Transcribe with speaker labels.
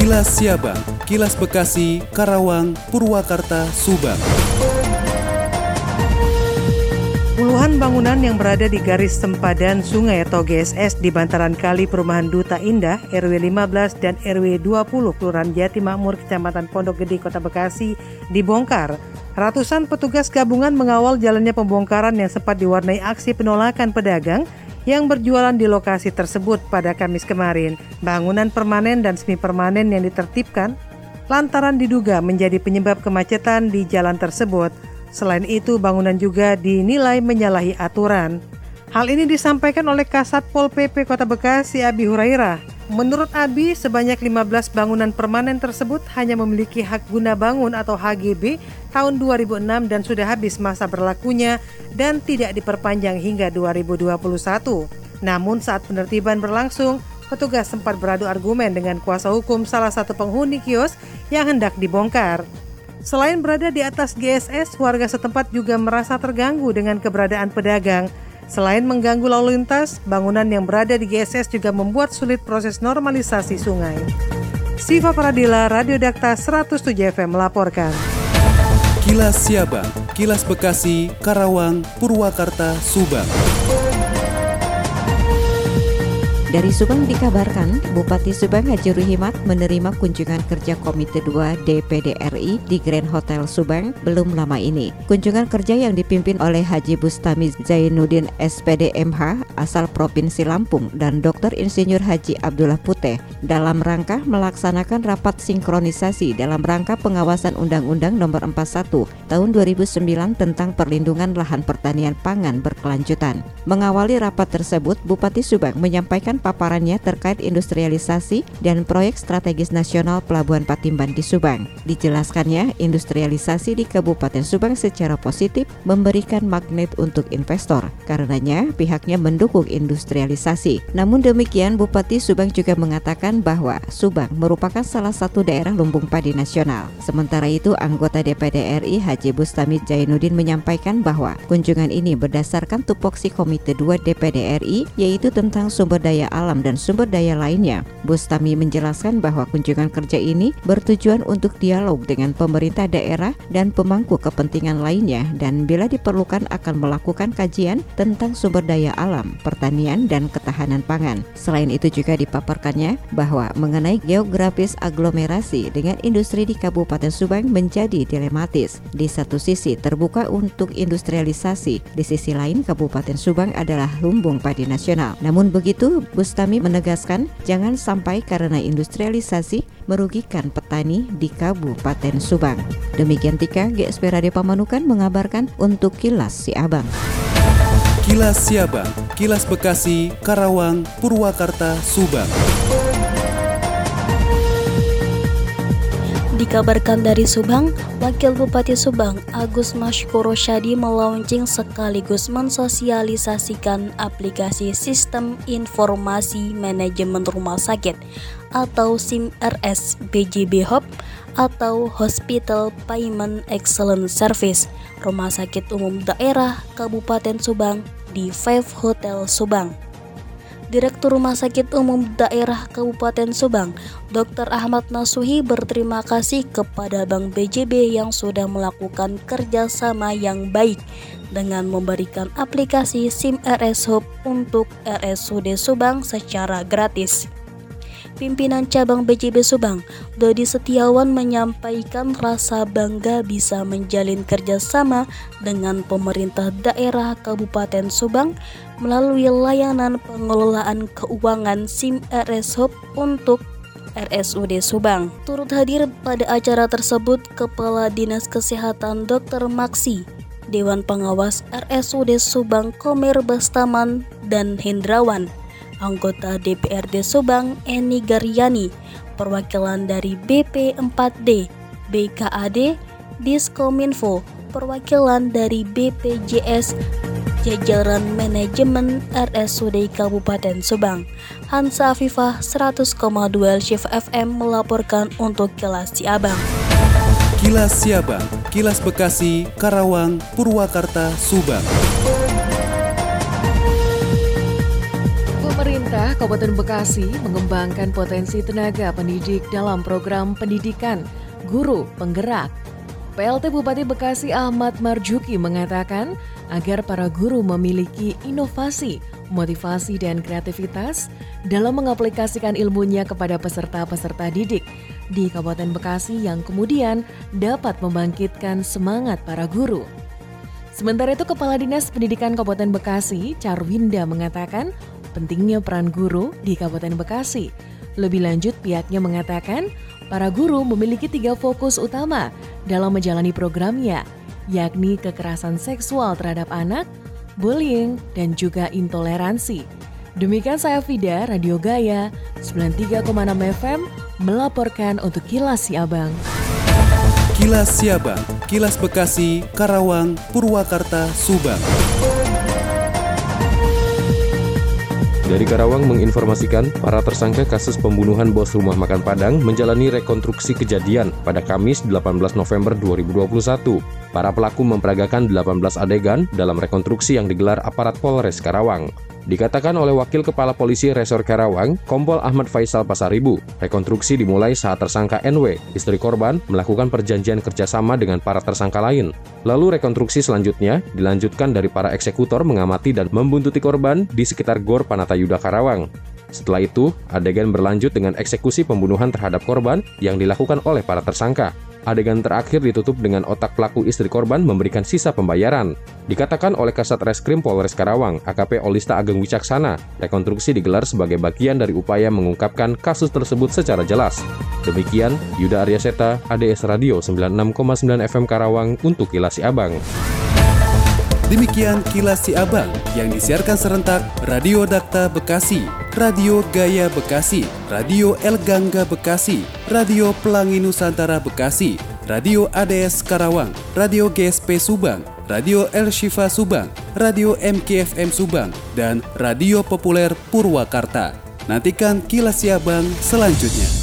Speaker 1: Kilas Siabang, Kilas Bekasi, Karawang, Purwakarta, Subang.
Speaker 2: Puluhan bangunan yang berada di garis sempadan sungai atau GSS di bantaran kali perumahan Duta Indah, RW 15 dan RW 20, Kelurahan Jati Makmur, Kecamatan Pondok Gede, Kota Bekasi, dibongkar. Ratusan petugas gabungan mengawal jalannya pembongkaran yang sempat diwarnai aksi penolakan pedagang yang berjualan di lokasi tersebut pada Kamis kemarin. Bangunan permanen dan semi permanen yang ditertibkan lantaran diduga menjadi penyebab kemacetan di jalan tersebut. Selain itu, bangunan juga dinilai menyalahi aturan. Hal ini disampaikan oleh Kasat Pol PP Kota Bekasi Abi Hurairah. Menurut Abi, sebanyak 15 bangunan permanen tersebut hanya memiliki hak guna bangun atau HGB tahun 2006 dan sudah habis masa berlakunya dan tidak diperpanjang hingga 2021. Namun saat penertiban berlangsung, petugas sempat beradu argumen dengan kuasa hukum salah satu penghuni kios yang hendak dibongkar. Selain berada di atas GSS, warga setempat juga merasa terganggu dengan keberadaan pedagang. Selain mengganggu lalu lintas, bangunan yang berada di GSS juga membuat sulit proses normalisasi sungai. Siva Pradila, Radio Dakta 107 FM melaporkan.
Speaker 1: Kilas Siabang, Kilas Bekasi, Karawang, Purwakarta, Subang.
Speaker 3: Dari Subang dikabarkan, Bupati Subang Haji Ruhimat menerima kunjungan kerja Komite 2 DPD RI di Grand Hotel Subang belum lama ini. Kunjungan kerja yang dipimpin oleh Haji Bustami Zainuddin SPD MH asal Provinsi Lampung dan Dr. Insinyur Haji Abdullah Puteh dalam rangka melaksanakan rapat sinkronisasi dalam rangka pengawasan Undang-Undang Nomor 41 Tahun 2009 tentang perlindungan lahan pertanian pangan berkelanjutan. Mengawali rapat tersebut, Bupati Subang menyampaikan paparannya terkait industrialisasi dan proyek strategis nasional Pelabuhan Patimban di Subang. Dijelaskannya, industrialisasi di Kabupaten Subang secara positif memberikan magnet untuk investor. Karenanya, pihaknya mendukung industrialisasi. Namun demikian, Bupati Subang juga mengatakan bahwa Subang merupakan salah satu daerah lumbung padi nasional. Sementara itu, anggota DPD RI Haji Bustami Jainuddin menyampaikan bahwa kunjungan ini berdasarkan tupoksi Komite 2 DPD RI yaitu tentang sumber daya alam dan sumber daya lainnya. Bustami menjelaskan bahwa kunjungan kerja ini bertujuan untuk dialog dengan pemerintah daerah dan pemangku kepentingan lainnya dan bila diperlukan akan melakukan kajian tentang sumber daya alam, pertanian, dan ketahanan pangan. Selain itu juga dipaparkannya bahwa mengenai geografis aglomerasi dengan industri di Kabupaten Subang menjadi dilematis. Di satu sisi terbuka untuk industrialisasi, di sisi lain Kabupaten Subang adalah lumbung padi nasional. Namun begitu, Bustami menegaskan jangan sampai karena industrialisasi merugikan petani di Kabupaten Subang. Demikian Tika, GSP Radio Pamanukan mengabarkan untuk Kilas Si Abang.
Speaker 1: Kilas Siabang, Kilas Bekasi, Karawang, Purwakarta, Subang.
Speaker 4: Dikabarkan dari Subang, Wakil Bupati Subang Agus Mashkuro Syadi melaunching sekaligus mensosialisasikan aplikasi Sistem Informasi Manajemen Rumah Sakit atau SIM-RS BJB Hub atau Hospital Payment Excellence Service Rumah Sakit Umum Daerah Kabupaten Subang di Five Hotel Subang. Direktur Rumah Sakit Umum Daerah Kabupaten Subang, Dr. Ahmad Nasuhi berterima kasih kepada Bank BJB yang sudah melakukan kerjasama yang baik dengan memberikan aplikasi SIM RS Hub untuk RSUD Subang secara gratis. Pimpinan Cabang BJB Subang, Dodi Setiawan menyampaikan rasa bangga bisa menjalin kerjasama dengan pemerintah daerah Kabupaten Subang melalui layanan pengelolaan keuangan SIM RS Hub untuk RSUD Subang. Turut hadir pada acara tersebut Kepala Dinas Kesehatan Dr. Maksi, Dewan Pengawas RSUD Subang Komer Bastaman dan Hendrawan, anggota DPRD Subang Eni Garyani, perwakilan dari BP4D, BKAD, Diskominfo, perwakilan dari BPJS, jajaran manajemen RSUD Kabupaten Subang. Hansa Afifah 100,2 Shift FM melaporkan untuk Kilas Siabang.
Speaker 1: Kilas Siabang, Kilas Bekasi, Karawang, Purwakarta, Subang.
Speaker 5: Pemerintah Kabupaten Bekasi mengembangkan potensi tenaga pendidik dalam program pendidikan guru penggerak. PLT Bupati Bekasi Ahmad Marjuki mengatakan agar para guru memiliki inovasi, motivasi, dan kreativitas dalam mengaplikasikan ilmunya kepada peserta-peserta didik di Kabupaten Bekasi yang kemudian dapat membangkitkan semangat para guru. Sementara itu, Kepala Dinas Pendidikan Kabupaten Bekasi, Carwinda, mengatakan pentingnya peran guru di Kabupaten Bekasi. Lebih lanjut, pihaknya mengatakan para guru memiliki tiga fokus utama dalam menjalani programnya, yakni kekerasan seksual terhadap anak, bullying, dan juga intoleransi. Demikian saya Fida, Radio Gaya, 93,6 FM, melaporkan untuk Kilas Siabang.
Speaker 1: Kilas Siabang, Kilas Bekasi, Karawang, Purwakarta, Subang.
Speaker 6: Dari Karawang menginformasikan, para tersangka kasus pembunuhan bos rumah makan Padang menjalani rekonstruksi kejadian pada Kamis 18 November 2021. Para pelaku memperagakan 18 adegan dalam rekonstruksi yang digelar aparat Polres Karawang. Dikatakan oleh Wakil Kepala Polisi Resor Karawang, Kompol Ahmad Faisal Pasaribu, rekonstruksi dimulai saat tersangka NW, istri korban, melakukan perjanjian kerjasama dengan para tersangka lain. Lalu rekonstruksi selanjutnya dilanjutkan dari para eksekutor mengamati dan membuntuti korban di sekitar Gor Panatayuda Karawang. Setelah itu, adegan berlanjut dengan eksekusi pembunuhan terhadap korban yang dilakukan oleh para tersangka. Adegan terakhir ditutup dengan otak pelaku istri korban memberikan sisa pembayaran. Dikatakan oleh Kasat Reskrim Polres Karawang, AKP Olista Ageng Wicaksana, rekonstruksi digelar sebagai bagian dari upaya mengungkapkan kasus tersebut secara jelas. Demikian, Yuda Aryaseta, ADS Radio 96,9 FM Karawang untuk Kilasi Abang.
Speaker 1: Demikian kilas Abang yang disiarkan serentak Radio Dakta Bekasi, Radio Gaya Bekasi, Radio El Gangga Bekasi, Radio Pelangi Nusantara Bekasi, Radio ADS Karawang, Radio GSP Subang, Radio El Shifa Subang, Radio MKFM Subang, dan Radio Populer Purwakarta. Nantikan kilas si Abang selanjutnya.